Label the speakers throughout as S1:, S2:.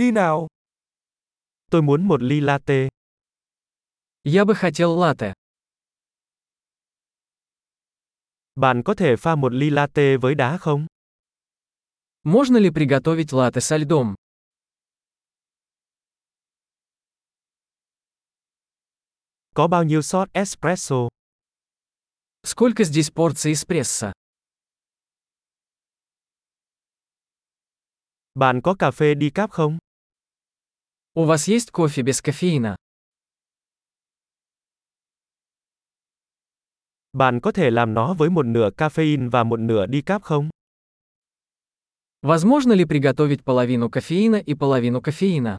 S1: Đi nào.
S2: Tôi muốn một ly latte.
S3: Я бы хотел латте.
S2: Bạn có thể pha một ly latte với đá không?
S3: Можно ли приготовить латте со льдом?
S2: Có bao nhiêu shot espresso?
S3: Сколько здесь порций эспрессо?
S2: Bạn có cà phê decaf không?
S3: У вас есть кофе без кофеина?
S2: Bạn có thể làm nó với một nửa caffeine và một nửa decaf không?
S3: Возможно ли приготовить половину кофеина и половину кофеина?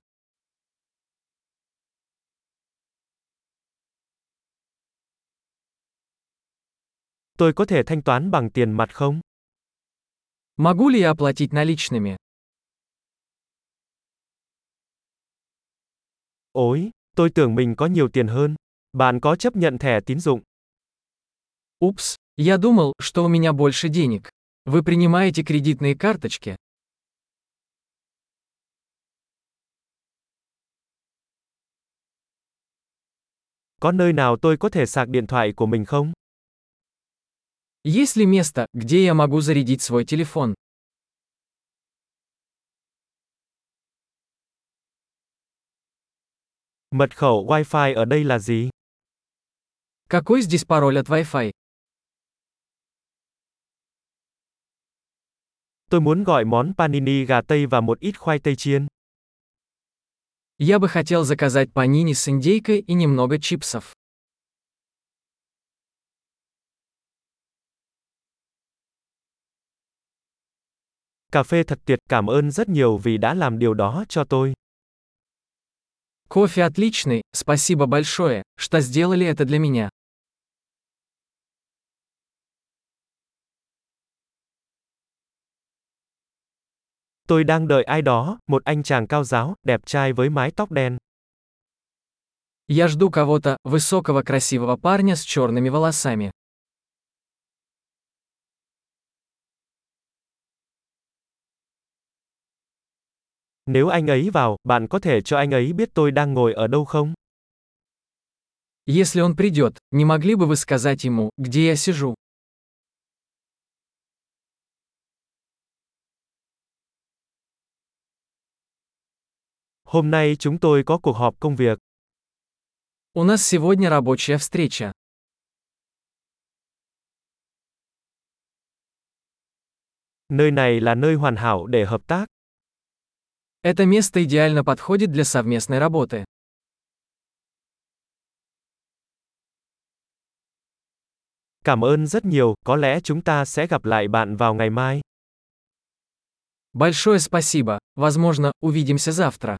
S2: Tôi có thể thanh toán bằng tiền mặt không?
S3: Могу ли я оплатить наличными?
S2: Ôi, tôi tưởng mình có nhiều tiền hơn. Bạn có chấp nhận thẻ tín dụng?
S3: Упс, я думал, что у меня больше денег. Вы принимаете кредитные карточки?
S2: Có nơi nào tôi có thể sạc điện thoại của mình không?
S3: Есть ли место, где я могу зарядить свой телефон?
S2: Mật khẩu Wi-Fi ở đây là gì?
S3: Какой здесь пароль от Wi-Fi?
S2: Tôi muốn gọi món panini gà tây và một ít khoai tây chiên.
S3: Я бы хотел заказать панини с индейкой и немного чипсов.
S2: Cà phê thật tuyệt, cảm ơn rất nhiều vì đã làm điều đó cho tôi.
S3: Кофе отличный, спасибо большое, что сделали это для меня.
S2: Tôi đang đợi ai đó, một anh chàng cao giáo, đẹp trai với mái tóc đen.
S3: Я жду кого-то, высокого красивого парня с черными волосами.
S2: Nếu anh ấy vào, bạn có thể cho anh ấy biết tôi đang ngồi ở đâu không?
S3: Если он придет, не могли бы вы сказать ему, где я сижу?
S2: Hôm nay chúng tôi có cuộc họp công việc.
S3: У нас сегодня рабочая встреча.
S2: Nơi này là nơi hoàn hảo để hợp tác.
S3: Это место идеально подходит для совместной работы.
S2: Cảm ơn rất nhiều, có lẽ chúng ta sẽ gặp lại bạn vào ngày mai.
S3: Большое спасибо. Возможно, увидимся завтра.